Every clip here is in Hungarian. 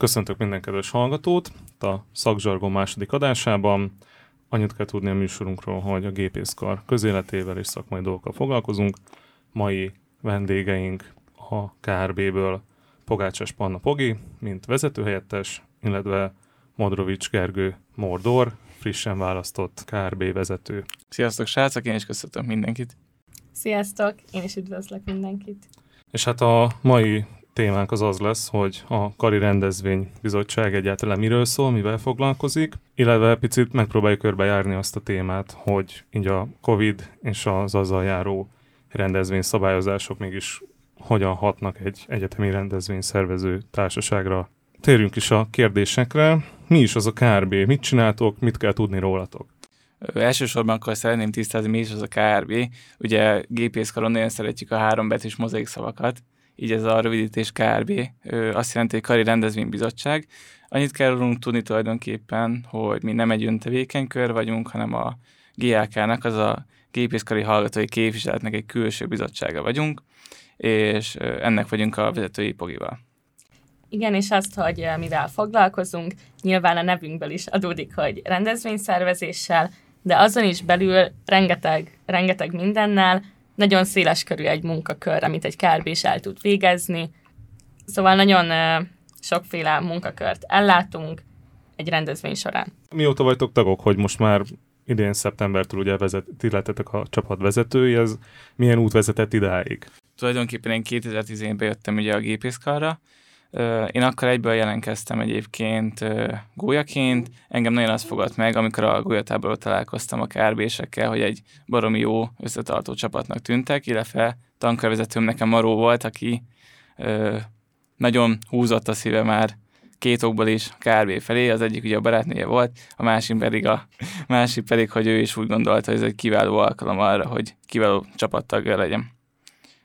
Köszöntök minden kedves hallgatót a Szakzsargon második adásában. Annyit kell tudni a műsorunkról, hogy a gépészkar közéletével és szakmai dolgokkal foglalkozunk. Mai vendégeink a KRB-ből Pogácsás Panna Pogi, mint vezetőhelyettes, illetve Modrovics Gergő Mordor, frissen választott KRB vezető. Sziasztok, srácok, én is köszöntöm mindenkit. Sziasztok, én is üdvözlök mindenkit. És hát a mai témánk az az lesz, hogy a Kari Rendezvény Bizottság egyáltalán miről szól, mivel foglalkozik, illetve picit megpróbáljuk körbejárni azt a témát, hogy így a Covid és az azzal járó rendezvény szabályozások mégis hogyan hatnak egy egyetemi rendezvény szervező társaságra. Térjünk is a kérdésekre. Mi is az a KRB? Mit csináltok? Mit kell tudni rólatok? Elsősorban akkor szeretném tisztázni, mi is az a KRB. Ugye gépészkaron nagyon szeretjük a három betűs mozaik szavakat, így ez a rövidítés KRB, azt jelenti, hogy Kari Rendezvénybizottság. Annyit kell rólunk tudni tulajdonképpen, hogy mi nem egy öntevékenykör vagyunk, hanem a GLK-nak, az a gépészkari hallgatói képviseletnek egy külső bizottsága vagyunk, és ennek vagyunk a vezetői pogival. Igen, és azt, hogy mivel foglalkozunk, nyilván a nevünkből is adódik, hogy rendezvényszervezéssel, de azon is belül rengeteg, rengeteg mindennel, nagyon széles körű egy munkakör, amit egy KRB is el tud végezni. Szóval nagyon sokféle munkakört ellátunk egy rendezvény során. Mióta vagytok tagok, hogy most már idén szeptembertől ugye vezet, ti lettetek a csapat vezetői, ez milyen út vezetett idáig? Tulajdonképpen én 2010-ben jöttem ugye a gépészkarra, Én akkor egyből jelentkeztem egyébként gólyaként. Engem nagyon az fogott meg, amikor a gólyatáborról találkoztam a KRB-sekkel, hogy egy baromi jó összetartó csapatnak tűntek, illetve tankervezetőm nekem Maró volt, aki nagyon húzott a szíve már két okból is KRB felé, az egyik ugye a barátnője volt, a másik pedig, a, másik pedig, hogy ő is úgy gondolta, hogy ez egy kiváló alkalom arra, hogy kiváló csapattagja legyen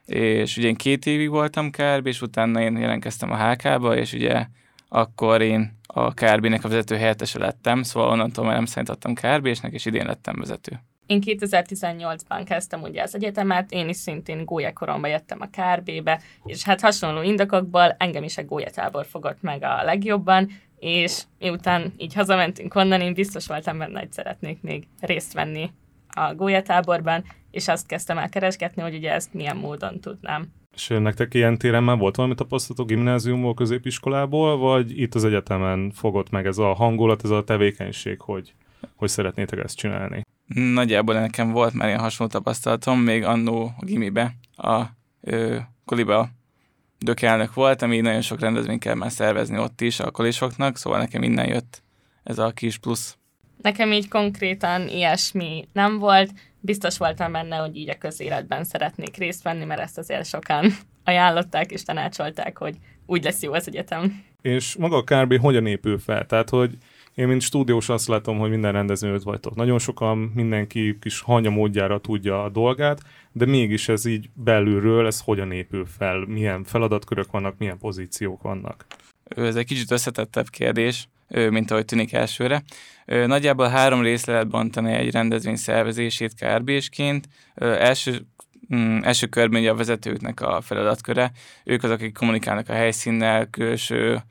és ugye én két évig voltam KRB, és utána én jelentkeztem a HK-ba, és ugye akkor én a KRB-nek a vezető helyettese lettem, szóval onnantól már nem számítottam KRB-snek, és idén lettem vezető. Én 2018-ban kezdtem ugye az egyetemet, én is szintén gólyakoromban jöttem a KRB-be, és hát hasonló indokokból engem is a gólyatábor fogott meg a legjobban, és miután így hazamentünk onnan, én biztos voltam benne, hogy szeretnék még részt venni a gólyatáborban, és azt kezdtem el keresgetni, hogy ugye ezt milyen módon tudnám. És nektek ilyen téren már volt valami tapasztalatok gimnáziumból, középiskolából, vagy itt az egyetemen fogott meg ez a hangulat, ez a tevékenység, hogy, hogy szeretnétek ezt csinálni? Nagyjából nekem volt már ilyen hasonló tapasztalatom, még annó a gimibe, a ö, koliba dökelnök volt, ami nagyon sok rendezvényt kell már szervezni ott is a kolisoknak, szóval nekem innen jött ez a kis plusz. Nekem így konkrétan ilyesmi nem volt, biztos voltam benne, hogy így a közéletben szeretnék részt venni, mert ezt azért sokan ajánlották és tanácsolták, hogy úgy lesz jó az egyetem. És maga a KRB hogyan épül fel? Tehát, hogy én, mint stúdiós azt látom, hogy minden rendezvőt vagytok. Nagyon sokan, mindenki kis hanya módjára tudja a dolgát, de mégis ez így belülről, ez hogyan épül fel? Milyen feladatkörök vannak, milyen pozíciók vannak? Ez egy kicsit összetettebb kérdés, mint ahogy tűnik elsőre. Nagyjából három részre lehet bontani egy rendezvény szervezését KRB-sként. Első mm, első körben ugye a vezetőknek a feladatköre. Ők azok, akik kommunikálnak a helyszínnel, külső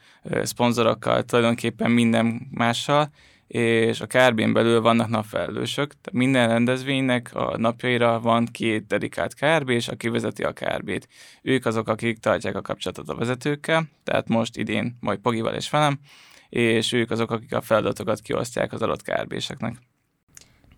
szponzorokkal, tulajdonképpen minden mással, és a KRB-n belül vannak napfelelősök. Tehát minden rendezvénynek a napjaira van két dedikált KRB, és aki vezeti a KRB-t. Ők azok, akik tartják a kapcsolatot a vezetőkkel, tehát most idén majd Pogival és velem, és ők azok, akik a feladatokat kiosztják az adott KRB-seknek.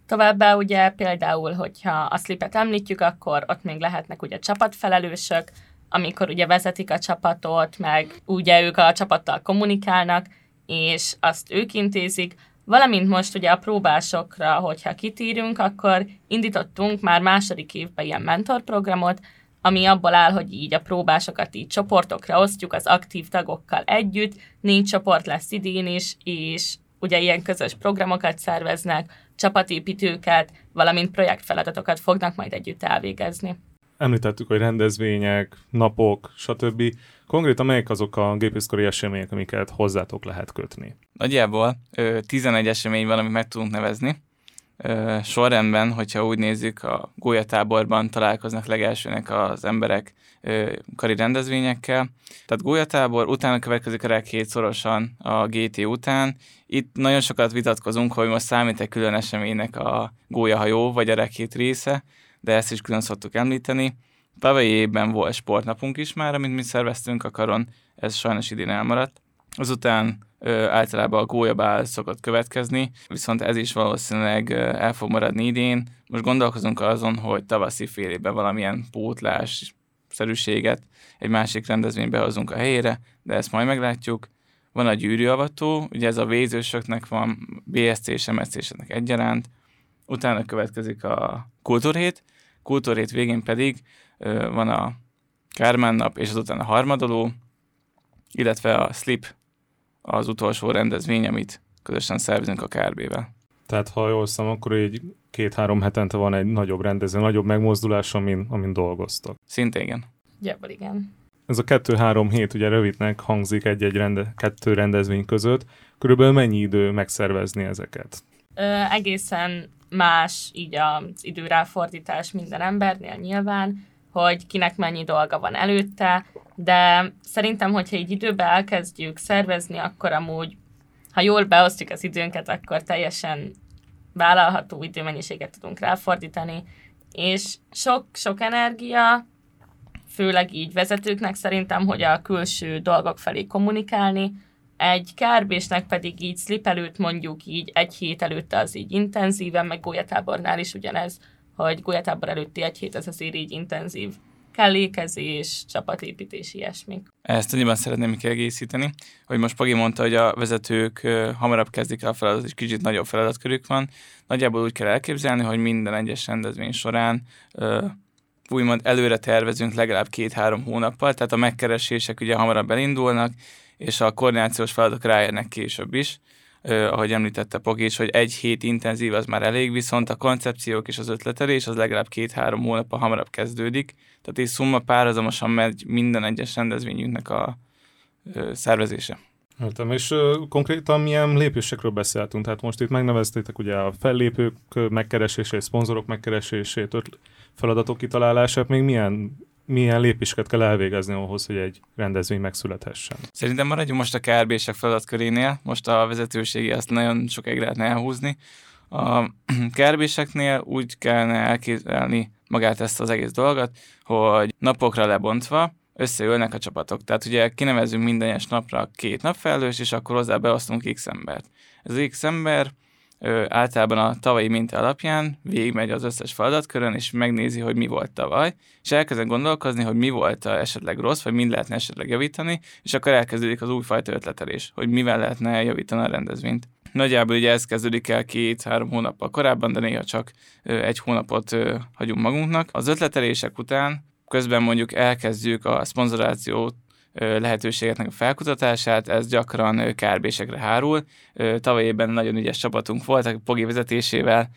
Továbbá ugye például, hogyha a slipet említjük, akkor ott még lehetnek ugye csapatfelelősök, amikor ugye vezetik a csapatot, meg ugye ők a csapattal kommunikálnak, és azt ők intézik, valamint most ugye a próbásokra, hogyha kitírünk, akkor indítottunk már második évben ilyen mentorprogramot, ami abból áll, hogy így a próbásokat így csoportokra osztjuk az aktív tagokkal együtt, négy csoport lesz idén is, és ugye ilyen közös programokat szerveznek, csapatépítőket, valamint projektfeladatokat fognak majd együtt elvégezni. Említettük, hogy rendezvények, napok, stb. Konkrétan melyik azok a gépészkori események, amiket hozzátok lehet kötni? Nagyjából ö, 11 esemény van, amit meg tudunk nevezni. Sorrendben, hogyha úgy nézzük, a gólyatáborban találkoznak legelsőnek az emberek ö, kari rendezvényekkel. Tehát gólyatábor, utána következik a REC szorosan a GT után. Itt nagyon sokat vitatkozunk, hogy most számít-e külön eseménynek a gólyahajó vagy a REC része, de ezt is külön szoktuk említeni. Tavalyi évben volt sportnapunk is már, amit mi szerveztünk a karon, ez sajnos idén elmaradt. Azután ö, általában a gólyabál szokott következni, viszont ez is valószínűleg el fog maradni idén. Most gondolkozunk azon, hogy tavaszi fél évben valamilyen pótlás szerűséget egy másik rendezvénybe hozunk a helyére, de ezt majd meglátjuk. Van a gyűrűavató, ugye ez a vézősöknek van, BSC és MSC-seknek egyaránt, utána következik a kultúrhét, kultúrhét végén pedig ö, van a Kármán nap, és azután a harmadoló, illetve a Slip az utolsó rendezvény, amit közösen szervezünk a KRB-vel. Tehát ha jól szem, akkor így két-három hetente van egy nagyobb rendezvény, nagyobb megmozdulás, amin, amin dolgoztak. Szinte igen. Gyakor igen. Ez a kettő-három hét ugye rövidnek hangzik egy-egy rende, kettő rendezvény között. Körülbelül mennyi idő megszervezni ezeket? Ö, egészen más így az időráfordítás minden embernél nyilván, hogy kinek mennyi dolga van előtte, de szerintem, hogyha így időbe elkezdjük szervezni, akkor amúgy, ha jól beosztjuk az időnket, akkor teljesen vállalható időmennyiséget tudunk ráfordítani, és sok-sok energia, főleg így vezetőknek szerintem, hogy a külső dolgok felé kommunikálni, egy kárbésnek pedig így slip előtt mondjuk így egy hét előtte az így intenzíven, meg gólyatábornál is ugyanez, hogy gólyatábor előtti egy hét az azért így intenzív kellékezés, csapatépítés, ilyesmik. Ezt annyiban szeretném kiegészíteni, hogy most Pagi mondta, hogy a vezetők hamarabb kezdik el a feladatot, és kicsit nagyobb feladatkörük van. Nagyjából úgy kell elképzelni, hogy minden egyes rendezvény során úgymond előre tervezünk legalább két-három hónappal, tehát a megkeresések ugye hamarabb elindulnak, és a koordinációs feladatok ráérnek később is. Ahogy említette Pogi is, hogy egy hét intenzív az már elég, viszont a koncepciók és az ötletelés az legalább két-három hónappal hamarabb kezdődik, tehát így szumma párhuzamosan megy minden egyes rendezvényünknek a szervezése. Értem, és konkrétan milyen lépésekről beszéltünk? Tehát most itt megneveztétek ugye a fellépők megkeresését, szponzorok megkeresését, feladatok kitalálását, még milyen milyen lépéseket kell elvégezni ahhoz, hogy egy rendezvény megszülethessen. Szerintem maradjunk most a KRB-sek feladatkörénél, most a vezetőségi azt nagyon sokáig lehetne elhúzni. A KRB-seknél úgy kellene elképzelni magát ezt az egész dolgot, hogy napokra lebontva összeülnek a csapatok. Tehát ugye kinevezünk minden egyes napra két napfelelős, és akkor hozzá beosztunk X embert. Ez az X ember ö, általában a tavalyi minta alapján végigmegy az összes feladatkörön, és megnézi, hogy mi volt tavaly, és elkezd gondolkozni, hogy mi volt a esetleg rossz, vagy mind lehetne esetleg javítani, és akkor elkezdődik az újfajta ötletelés, hogy mivel lehetne javítani a rendezvényt. Nagyjából ugye ez kezdődik el két-három hónappal korábban, de néha csak egy hónapot hagyunk magunknak. Az ötletelések után közben mondjuk elkezdjük a szponzorációt lehetőségeknek a felkutatását, ez gyakran kárbésekre hárul. Tavaly évben nagyon ügyes csapatunk volt, a Pogi vezetésével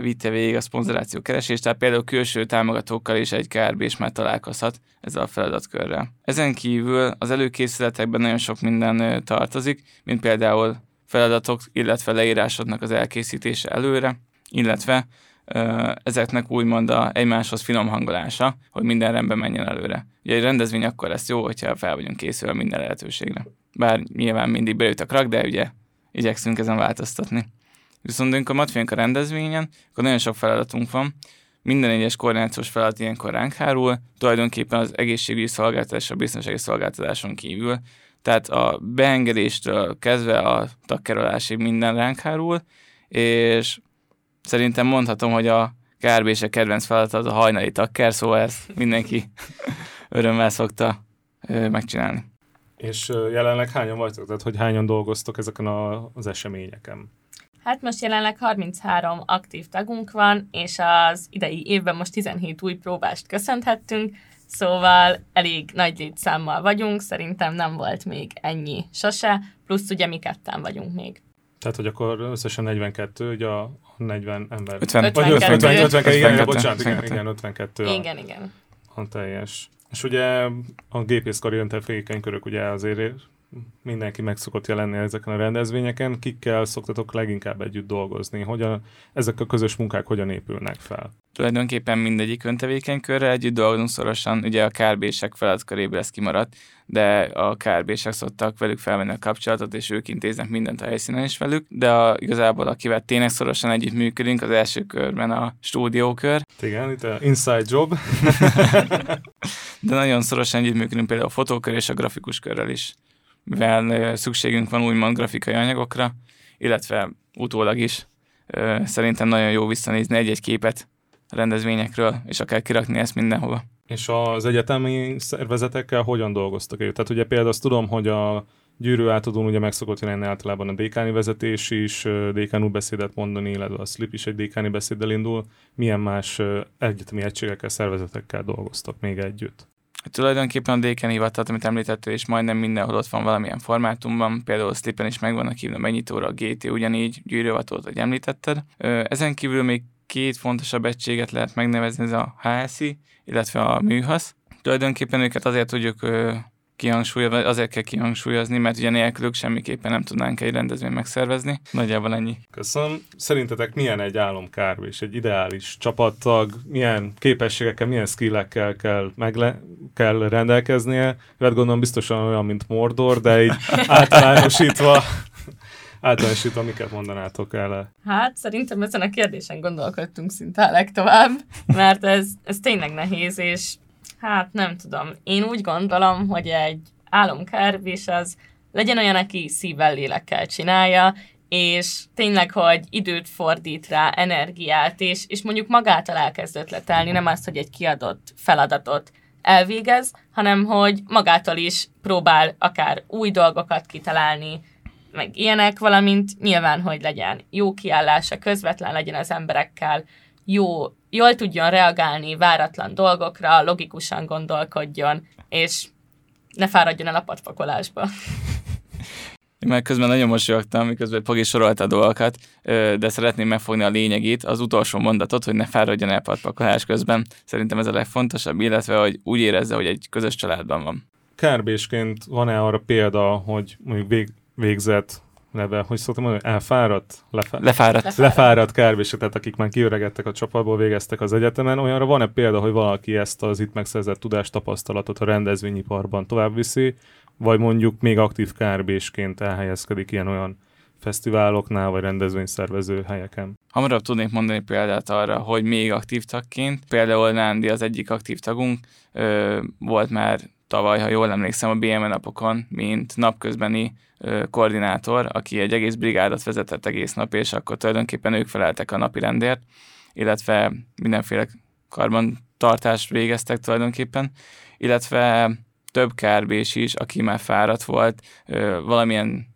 vitte végig a szponzoráció keresést, tehát például külső támogatókkal is egy kárbés már találkozhat ezzel a feladatkörrel. Ezen kívül az előkészületekben nagyon sok minden tartozik, mint például feladatok, illetve leírásodnak az elkészítése előre, illetve ezeknek úgymond a egymáshoz finom hangolása, hogy minden rendben menjen előre. Ugye egy rendezvény akkor lesz jó, hogyha fel vagyunk készülve minden lehetőségre. Bár nyilván mindig bejött a krak, de ugye igyekszünk ezen változtatni. Viszont amikor matfénk a rendezvényen, akkor nagyon sok feladatunk van, minden egyes koordinációs feladat ilyenkor ránk hárul, tulajdonképpen az egészségügyi szolgáltatás, a biztonsági szolgáltatáson kívül, tehát a beengedéstől kezdve a takkerolásig minden ránk hárul, és szerintem mondhatom, hogy a kárbések kedvenc feladat az a hajnali takker, szóval ezt mindenki örömmel szokta megcsinálni. És jelenleg hányan vagytok? Tehát, hogy hányan dolgoztok ezeken a, az eseményeken? Hát most jelenleg 33 aktív tagunk van, és az idei évben most 17 új próbást köszönhettünk, szóval elég nagy létszámmal vagyunk, szerintem nem volt még ennyi sose, plusz ugye mi ketten vagyunk még. Tehát, hogy akkor összesen 42, ugye a 40 ember. 50. Vagy 50, 50, 52, igen, 52, bocsánat, igen, 52. igen, 52 a, Igen, igen. a teljes. És ugye a gépész karrierentefékeny körök ugye azért mindenki meg szokott jelenni ezeken a rendezvényeken, kikkel szoktatok leginkább együtt dolgozni, hogyan, ezek a közös munkák hogyan épülnek fel? Tulajdonképpen mindegyik öntevékenykörrel együtt dolgozunk szorosan, ugye a kárbések feladatköréből ez kimaradt, de a kárbések szoktak velük felvenni a kapcsolatot, és ők intéznek mindent a helyszínen is velük, de a, igazából akivel tényleg szorosan együtt működünk, az első körben a stúdiókör. Igen, itt a inside job. de nagyon szorosan együtt működünk például a fotókör és a grafikus körrel is mivel szükségünk van úgymond grafikai anyagokra, illetve utólag is szerintem nagyon jó visszanézni egy-egy képet a rendezvényekről, és akár kirakni ezt mindenhova. És az egyetemi szervezetekkel hogyan dolgoztak együtt? Tehát ugye például azt tudom, hogy a gyűrű átadón ugye meg szokott jelenni általában a dékáni vezetés is, dékánú beszédet mondani, illetve a slip is egy dékáni beszéddel indul. Milyen más egyetemi egységekkel, szervezetekkel dolgoztak még együtt? Tulajdonképpen a Déken hivatal, amit említettél, és majdnem mindenhol ott van valamilyen formátumban, például Slippen is meg vannak hívni megnyitóra, a GT ugyanígy, gyűrűvatót, hogy említetted. Ezen kívül még két fontosabb egységet lehet megnevezni, ez a HSI, illetve a műhasz. Tulajdonképpen őket azért tudjuk kihangsúlyozni, azért kell kihangsúlyozni, mert ugye nélkülük semmiképpen nem tudnánk egy rendezvényt megszervezni. Nagyjából ennyi. Köszönöm. Szerintetek milyen egy álomkárv és egy ideális csapattag, milyen képességekkel, milyen skillekkel kell, megle- kell rendelkeznie? Hát gondolom biztosan olyan, mint Mordor, de így általánosítva általánosítva miket mondanátok el? Hát szerintem ezen a kérdésen gondolkodtunk szinte a legtovább, mert ez, ez tényleg nehéz, és Hát nem tudom. Én úgy gondolom, hogy egy álomkárvés az legyen olyan, aki szívvel, lélekkel csinálja, és tényleg, hogy időt fordít rá, energiát, és, és mondjuk magától elkezd ötletelni, nem az, hogy egy kiadott feladatot elvégez, hanem hogy magától is próbál akár új dolgokat kitalálni, meg ilyenek, valamint nyilván, hogy legyen jó kiállása, közvetlen legyen az emberekkel, jó, jól tudjon reagálni váratlan dolgokra, logikusan gondolkodjon, és ne fáradjon el a patfakolásba. Én meg közben nagyon mosolyogtam, miközben Pagi sorolta a dolgokat, de szeretném megfogni a lényegét, az utolsó mondatot, hogy ne fáradjon el patpakolás közben. Szerintem ez a legfontosabb, illetve hogy úgy érezze, hogy egy közös családban van. Kárbésként van-e arra példa, hogy mondjuk vég, végzett neve, hogy szoktam mondani, elfáradt? Lefá- lefáradt. Lefáradt, lefáradt kárbések, tehát akik már kiöregettek a csapatból, végeztek az egyetemen. Olyanra van-e példa, hogy valaki ezt az itt megszerzett tudást, tapasztalatot a rendezvényiparban tovább viszi, vagy mondjuk még aktív kárbésként elhelyezkedik ilyen-olyan fesztiváloknál, vagy rendezvényszervező helyeken. Hamarabb tudnék mondani példát arra, hogy még aktív tagként, például Nándi az egyik aktív tagunk, ö, volt már tavaly, ha jól emlékszem, a BM napokon, mint napközbeni ö, koordinátor, aki egy egész brigádot vezetett egész nap, és akkor tulajdonképpen ők feleltek a napi rendért, illetve mindenféle karbantartást végeztek tulajdonképpen, illetve több kárbés is, aki már fáradt volt, ö, valamilyen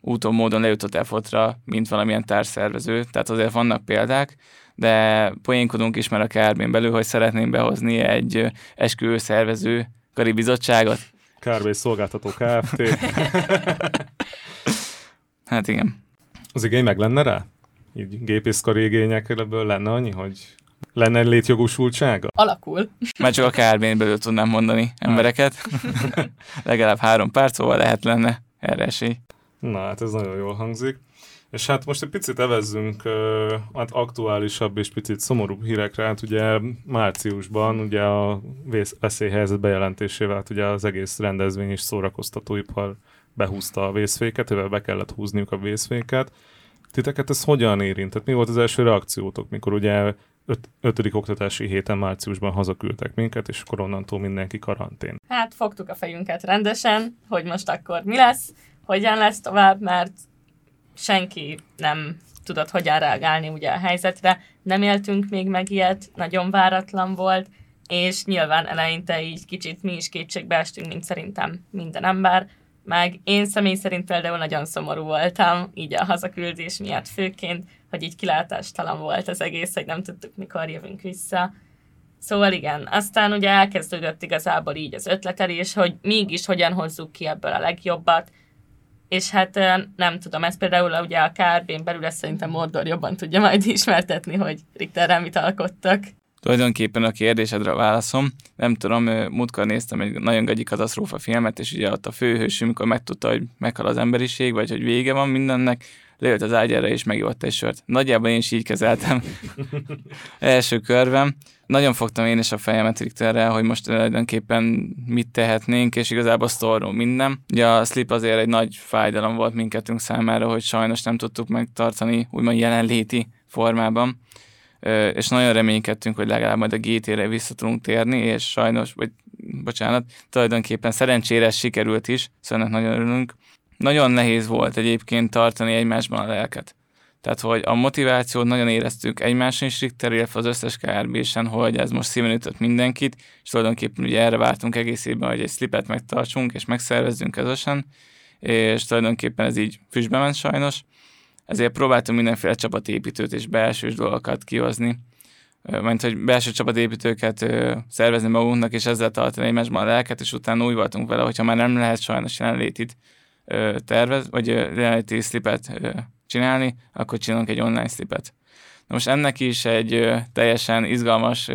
úton, módon lejutott EFOT-ra, mint valamilyen társszervező, tehát azért vannak példák, de poénkodunk is már a kárbén belül, hogy szeretnénk behozni egy esküvő szervező Kari Bizottságot. Kárbély Szolgáltató Kft. hát igen. Az igény meg lenne rá? Így gépészkari igényekből lenne annyi, hogy lenne létjogosultsága? Alakul. Már csak a kárbén belül tudnám mondani embereket. Legalább három pár, szóval lehet lenne erre esély. Na hát ez nagyon jól hangzik. És hát most egy picit evezzünk hát aktuálisabb és picit szomorúbb hírekre. Hát ugye márciusban ugye a veszélyhelyzet bejelentésével hát ugye az egész rendezvény és szórakoztatóipar behúzta a vészféket, ővel be kellett húzniuk a vészféket. Titeket ez hogyan érintett? Mi volt az első reakciótok, mikor ugye öt, ötödik oktatási héten márciusban hazaküldtek minket, és akkor onnantól mindenki karantén? Hát fogtuk a fejünket rendesen, hogy most akkor mi lesz, hogyan lesz tovább, mert senki nem tudott hogyan reagálni ugye a helyzetre. Nem éltünk még meg ilyet, nagyon váratlan volt, és nyilván eleinte így kicsit mi is kétségbe estünk, mint szerintem minden ember, meg én személy szerint például nagyon szomorú voltam, így a hazaküldés miatt főként, hogy így kilátástalan volt az egész, hogy nem tudtuk, mikor jövünk vissza. Szóval igen, aztán ugye elkezdődött igazából így az ötletelés, hogy mégis hogyan hozzuk ki ebből a legjobbat, és hát nem tudom, ez például ugye a KRB-n belül ezt szerintem Mordor jobban tudja majd ismertetni, hogy Richterrel mit alkottak. Tulajdonképpen a kérdésedre válaszom. Nem tudom, múltkor néztem egy nagyon gagyi katasztrófa filmet, és ugye ott a főhős, amikor megtudta, hogy meghal az emberiség, vagy hogy vége van mindennek, leült az ágyára és megivott egy sört. Nagyjából én is így kezeltem első körben. Nagyon fogtam én is a fejemet Richterre, hogy most tulajdonképpen mit tehetnénk, és igazából sztorul minden. Ugye a slip azért egy nagy fájdalom volt mindkettőnk számára, hogy sajnos nem tudtuk megtartani úgymond jelenléti formában és nagyon reménykedtünk, hogy legalább majd a GT-re vissza tudunk térni, és sajnos, vagy bocsánat, tulajdonképpen szerencsére sikerült is, szóval nagyon örülünk. Nagyon nehéz volt egyébként tartani egymásban a lelket. Tehát, hogy a motivációt nagyon éreztük egymáson is, Richter, illetve az összes KRB-sen, hogy ez most szíven ütött mindenkit, és tulajdonképpen ugye erre vártunk egész évben, hogy egy slipet megtartsunk, és megszervezzünk közösen, és tulajdonképpen ez így füstbe ment sajnos ezért próbáltunk mindenféle csapatépítőt és belsős dolgokat kihozni, mert hogy belső csapatépítőket szervezni magunknak, és ezzel tartani egymásban a lelket, és utána úgy voltunk vele, hogyha már nem lehet sajnos jelenlétit tervez, vagy jelenléti slipet csinálni, akkor csinálunk egy online slipet. Na most ennek is egy teljesen izgalmas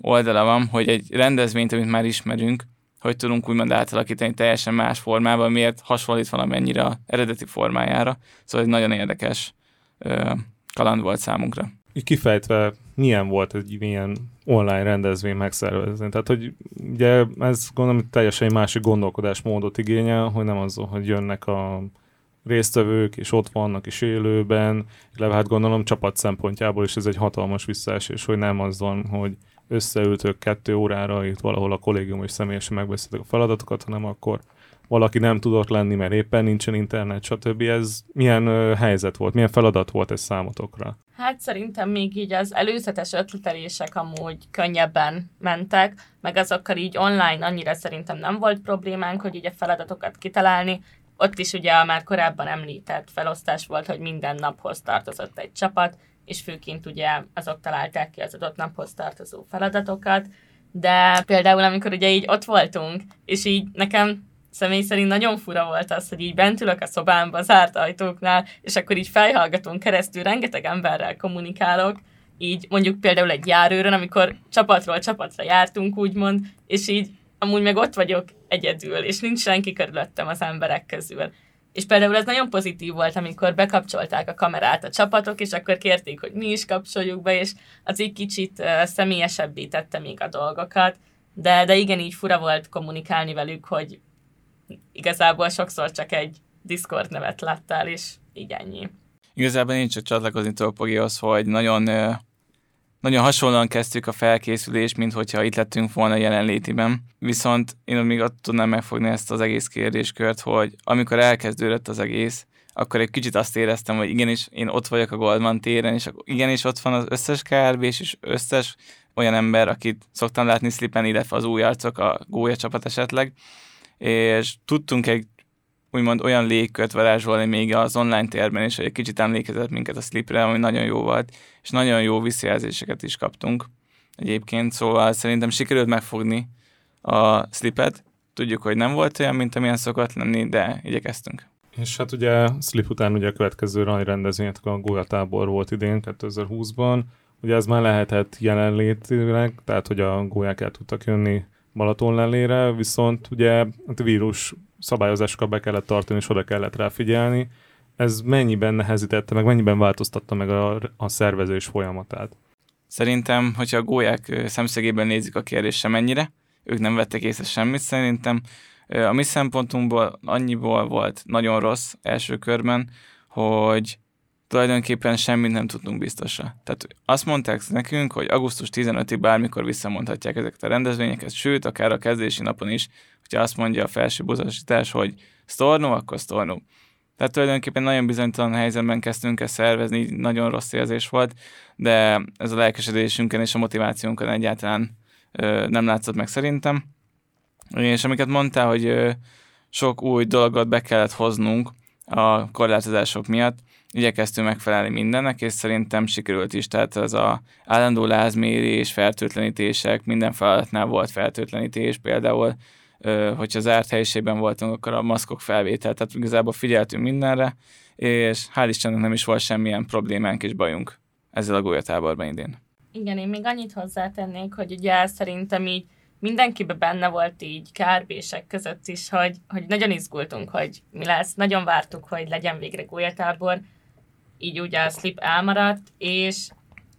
oldala van, hogy egy rendezvényt, amit már ismerünk, hogy tudunk úgymond átalakítani teljesen más formában, miért hasonlít valamennyire a eredeti formájára. Szóval egy nagyon érdekes kaland volt számunkra. Kifejtve, milyen volt egy ilyen online rendezvény megszervezni? Tehát, hogy ugye ez gondolom, teljesen egy másik gondolkodásmódot igényel, hogy nem az, hogy jönnek a résztvevők, és ott vannak is élőben, illetve hát gondolom csapat szempontjából is ez egy hatalmas visszaesés, hogy nem az van, hogy összeültök kettő órára, itt valahol a kollégium és személyesen megbeszéltek a feladatokat, hanem akkor valaki nem tudott lenni, mert éppen nincsen internet, stb. Ez milyen helyzet volt, milyen feladat volt ez számotokra? Hát szerintem még így az előzetes ötletelések amúgy könnyebben mentek, meg azokkal így online annyira szerintem nem volt problémánk, hogy így a feladatokat kitalálni. Ott is ugye a már korábban említett felosztás volt, hogy minden naphoz tartozott egy csapat, és főként ugye azok találták ki az adott naphoz tartozó feladatokat, de például amikor ugye így ott voltunk, és így nekem személy szerint nagyon fura volt az, hogy így bent ülök a szobámba, zárt ajtóknál, és akkor így fejhallgatón keresztül rengeteg emberrel kommunikálok, így mondjuk például egy járőrön, amikor csapatról csapatra jártunk, úgymond, és így amúgy meg ott vagyok egyedül, és nincs senki körülöttem az emberek közül. És például ez nagyon pozitív volt, amikor bekapcsolták a kamerát a csapatok, és akkor kérték, hogy mi is kapcsoljuk be, és az egy kicsit uh, személyesebbé tette még a dolgokat. De, de igen, így fura volt kommunikálni velük, hogy igazából sokszor csak egy Discord nevet láttál, és így ennyi. Igazából én csak csatlakozni tudok Pogihoz, hogy nagyon nagyon hasonlóan kezdtük a felkészülést, mint hogyha itt lettünk volna jelenlétiben. Viszont én még ott tudnám megfogni ezt az egész kérdéskört, hogy amikor elkezdődött az egész, akkor egy kicsit azt éreztem, hogy igenis én ott vagyok a Goldman téren, és igenis ott van az összes krb és összes olyan ember, akit szoktam látni slipen, illetve az új arcok, a gólya csapat esetleg, és tudtunk egy úgymond olyan légkört varázsolni még az online térben is, hogy egy kicsit emlékezett minket a slipre, ami nagyon jó volt, és nagyon jó visszajelzéseket is kaptunk egyébként, szóval szerintem sikerült megfogni a slipet. Tudjuk, hogy nem volt olyan, mint amilyen szokott lenni, de igyekeztünk. És hát ugye Slip után ugye a következő rally rendezvényetek a Gólya tábor volt idén, 2020-ban. Ugye ez már lehetett jelenlétileg, tehát hogy a gólyák el tudtak jönni Balaton lelére, viszont ugye a vírus szabályozásokat be kellett tartani, és oda kellett rá figyelni. Ez mennyiben nehezítette, meg mennyiben változtatta meg a, a szervezés folyamatát? Szerintem, hogyha a gólyák szemszögében nézik a kérdést mennyire, ők nem vettek észre semmit szerintem. A mi szempontunkból annyiból volt nagyon rossz első körben, hogy tulajdonképpen semmit nem tudtunk biztosra. Tehát azt mondták nekünk, hogy augusztus 15-ig bármikor visszamondhatják ezeket a rendezvényeket, sőt, akár a kezdési napon is, hogyha azt mondja a felső buzasítás, hogy sztornó, akkor sztornó. Tehát tulajdonképpen nagyon bizonytalan helyzetben kezdtünk ezt szervezni, nagyon rossz érzés volt, de ez a lelkesedésünkön és a motivációnkon egyáltalán ö, nem látszott meg szerintem. És amiket mondtál, hogy ö, sok új dolgot be kellett hoznunk a korlátozások miatt, igyekeztünk megfelelni mindennek, és szerintem sikerült is, tehát az a állandó lázmérés, fertőtlenítések, minden feladatnál volt fertőtlenítés, például hogyha zárt helyiségben voltunk, akkor a maszkok felvétel, tehát igazából figyeltünk mindenre, és hál' Istennek nem is volt semmilyen problémánk és bajunk ezzel a gólyatáborban idén. Igen, én még annyit hozzátennék, hogy ugye szerintem így mindenkiben benne volt így kárbések között is, hogy, hogy nagyon izgultunk, hogy mi lesz. Nagyon vártuk, hogy legyen végre gólyatábor, így ugye a slip elmaradt, és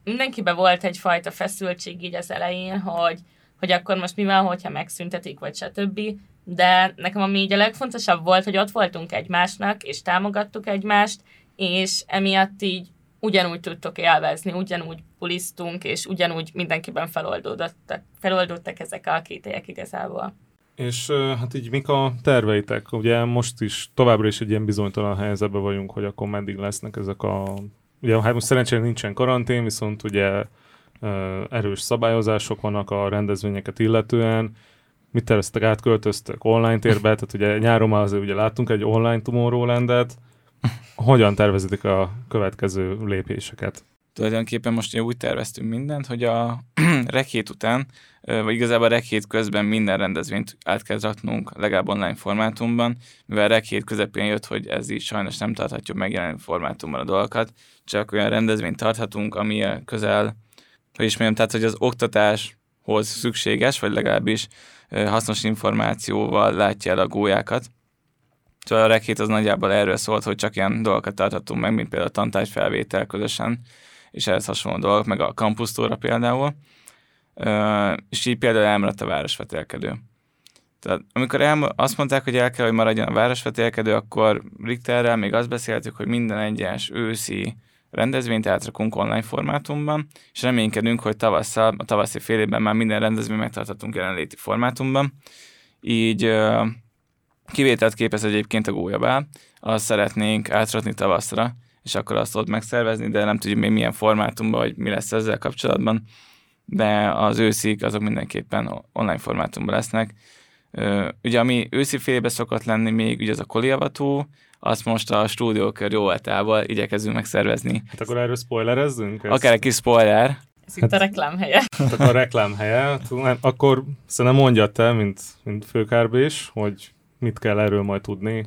mindenkiben volt egyfajta feszültség így az elején, hogy, hogy akkor most mi van, hogyha megszüntetik, vagy stb. De nekem ami így a legfontosabb volt, hogy ott voltunk egymásnak, és támogattuk egymást, és emiatt így ugyanúgy tudtok élvezni, ugyanúgy pulisztunk, és ugyanúgy mindenkiben feloldódottak, feloldódtak ezek a kételyek igazából. És hát így mik a terveitek? Ugye most is továbbra is egy ilyen bizonytalan helyzetben vagyunk, hogy akkor meddig lesznek ezek a... Ugye hát most szerencsére nincsen karantén, viszont ugye erős szabályozások vannak a rendezvényeket illetően. Mit terveztek, átköltöztök online térbe? Tehát ugye nyáron már azért ugye láttunk egy online Tomorrowlandet. Hogyan tervezitek a következő lépéseket? Tulajdonképpen most úgy terveztünk mindent, hogy a rekét után, vagy igazából a rekét közben minden rendezvényt át kell raknunk legalább online formátumban, mivel rekét közepén jött, hogy ez így sajnos nem tarthatjuk megjelenő formátumban a dolgokat, csak olyan rendezvényt tarthatunk, ami közel, hogy is tehát hogy az oktatáshoz szükséges, vagy legalábbis hasznos információval látja el a gólyákat. Szóval a rekét az nagyjából erről szólt, hogy csak ilyen dolgokat tarthatunk meg, mint például a tantárgyfelvétel közösen, és ehhez hasonló dolgok, meg a kampusztóra például, és így például elmaradt a városvetélkedő. Tehát amikor el, azt mondták, hogy el kell, hogy maradjon a városvetélkedő, akkor Richterrel még azt beszéltük, hogy minden egyes őszi rendezvényt átrakunk online formátumban, és reménykedünk, hogy tavasszal, a tavaszi fél évben már minden rendezvényt megtarthatunk jelenléti formátumban. Így kivételt képez egyébként a gólyabál, azt szeretnénk átrakni tavaszra, és akkor azt ott megszervezni, de nem tudjuk még milyen formátumban, vagy mi lesz ezzel kapcsolatban, de az őszik azok mindenképpen online formátumban lesznek. Ugye ami őszi félébe szokott lenni még, ugye az a koliavató, azt most a stúdiókör jó voltával igyekezünk megszervezni. Hát akkor erről spoilerezzünk? Ezt? Akár egy kis spoiler. Ez itt hát, a reklámhelye. Hát a reklámhelye. Akkor szerintem mondjad te, mint, mint főkárbés, hogy mit kell erről majd tudni.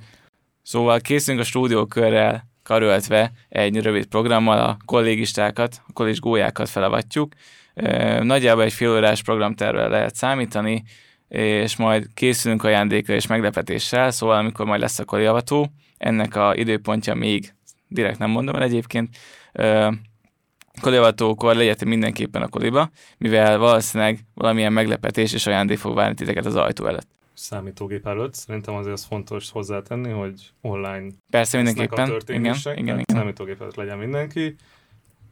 Szóval készülünk a stúdiókörrel karöltve egy rövid programmal a kollégistákat, a kollégis gólyákat felavatjuk. Nagyjából egy félórás programtervvel lehet számítani, és majd készülünk ajándékra és meglepetéssel, szóval amikor majd lesz a koliavató, ennek a időpontja még direkt nem mondom el egyébként, koliavatókor legyetek mindenképpen a koliba, mivel valószínűleg valamilyen meglepetés és ajándék fog várni titeket az ajtó előtt számítógép előtt. Szerintem azért az fontos hozzátenni, hogy online Persze mindenképpen. a igen, igen, igen. számítógép előtt legyen mindenki,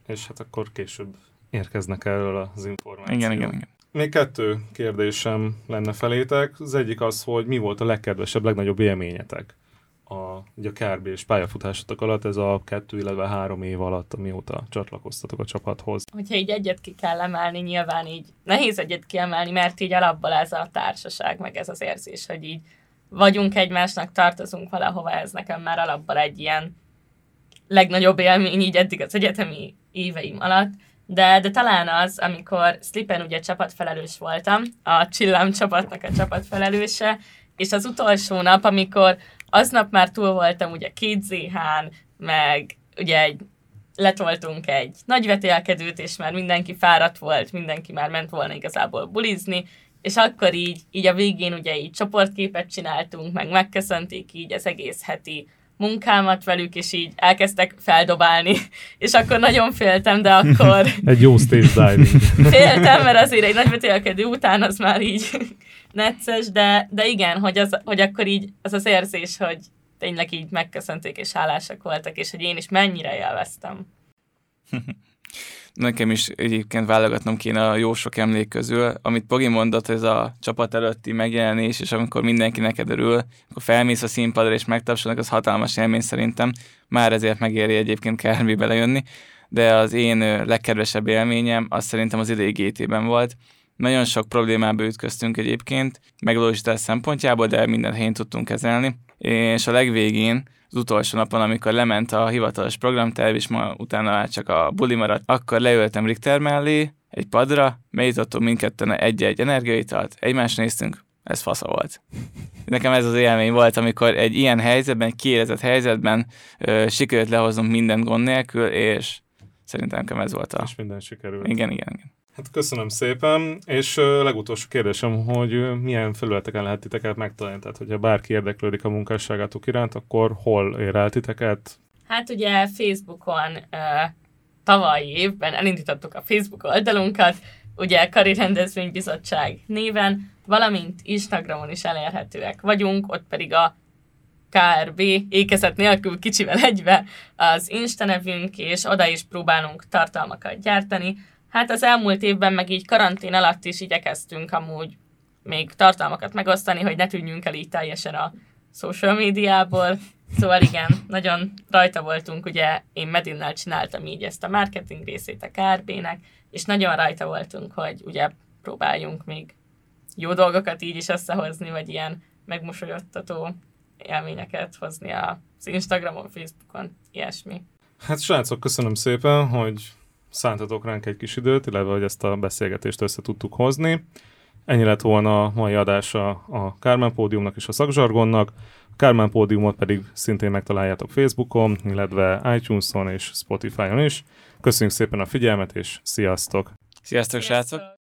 és hát akkor később érkeznek erről az információk. Igen, igen, igen. Még kettő kérdésem lenne felétek. Az egyik az, hogy mi volt a legkedvesebb, legnagyobb élményetek a, ugye a KRB és pályafutásotok alatt, ez a kettő, illetve három év alatt, amióta csatlakoztatok a csapathoz. Hogyha így egyet ki kell emelni, nyilván így nehéz egyet kiemelni, mert így alapból ez a társaság, meg ez az érzés, hogy így vagyunk egymásnak, tartozunk valahova, ez nekem már alapból egy ilyen legnagyobb élmény így eddig az egyetemi éveim alatt. De, de talán az, amikor Slipen ugye csapatfelelős voltam, a Csillam csapatnak a csapatfelelőse, és az utolsó nap, amikor aznap már túl voltam ugye két zéhán, meg ugye egy letoltunk egy nagy vetélkedőt, és már mindenki fáradt volt, mindenki már ment volna igazából bulizni, és akkor így, így a végén ugye így csoportképet csináltunk, meg megköszönték így az egész heti munkámat velük, és így elkezdtek feldobálni, és akkor nagyon féltem, de akkor... egy jó stage diving. féltem, mert azért egy nagy vetélkedő után az már így necces, de, de igen, hogy, az, hogy akkor így az az érzés, hogy tényleg így megköszönték és hálásak voltak, és hogy én is mennyire élveztem. Nekem is egyébként válogatnom kéne a jó sok emlék közül. Amit Pogi mondott, ez a csapat előtti megjelenés, és amikor mindenki neked örül, akkor felmész a színpadra és megtapsolnak, az hatalmas élmény szerintem. Már ezért megéri egyébként kármi belejönni. De az én legkedvesebb élményem, az szerintem az idei GT-ben volt. Nagyon sok problémába ütköztünk egyébként, megvalósítás szempontjából, de minden helyén tudtunk kezelni. És a legvégén az utolsó napon, amikor lement a hivatalos programterv, és ma utána már csak a buli maradt, akkor leültem Richter mellé, egy padra, meditottunk mindketten egy-egy energiaitalt, egymást néztünk, ez fasza volt. Nekem ez az élmény volt, amikor egy ilyen helyzetben, kiérezett helyzetben ö, sikerült lehoznunk minden gond nélkül, és szerintem nekem ez volt a... És minden sikerült. Igen, igen, igen. Hát köszönöm szépen, és legutolsó kérdésem, hogy milyen felületeken lehet titeket megtalálni? Tehát, hogyha bárki érdeklődik a munkásságátok iránt, akkor hol ér el titeket? Hát ugye Facebookon tavalyi évben elindítottuk a Facebook oldalunkat, ugye Kari Rendezvénybizottság néven, valamint Instagramon is elérhetőek vagyunk, ott pedig a KRB ékezet nélkül kicsivel egybe az Insta nevünk, és oda is próbálunk tartalmakat gyártani. Hát az elmúlt évben meg így karantén alatt is igyekeztünk amúgy még tartalmakat megosztani, hogy ne tűnjünk el így teljesen a social médiából. Szóval igen, nagyon rajta voltunk, ugye én Medinnel csináltam így ezt a marketing részét a KRB-nek, és nagyon rajta voltunk, hogy ugye próbáljunk még jó dolgokat így is összehozni, vagy ilyen megmosolyogtató élményeket hozni az Instagramon, Facebookon, ilyesmi. Hát srácok, köszönöm szépen, hogy szántatok ránk egy kis időt, illetve hogy ezt a beszélgetést össze tudtuk hozni. Ennyi lett volna a mai adása a Kármán Pódiumnak és a Szakzsargonnak. A Kármán Pódiumot pedig szintén megtaláljátok Facebookon, illetve iTunes-on és Spotify-on is. Köszönjük szépen a figyelmet, és sziasztok! Sziasztok, srácok!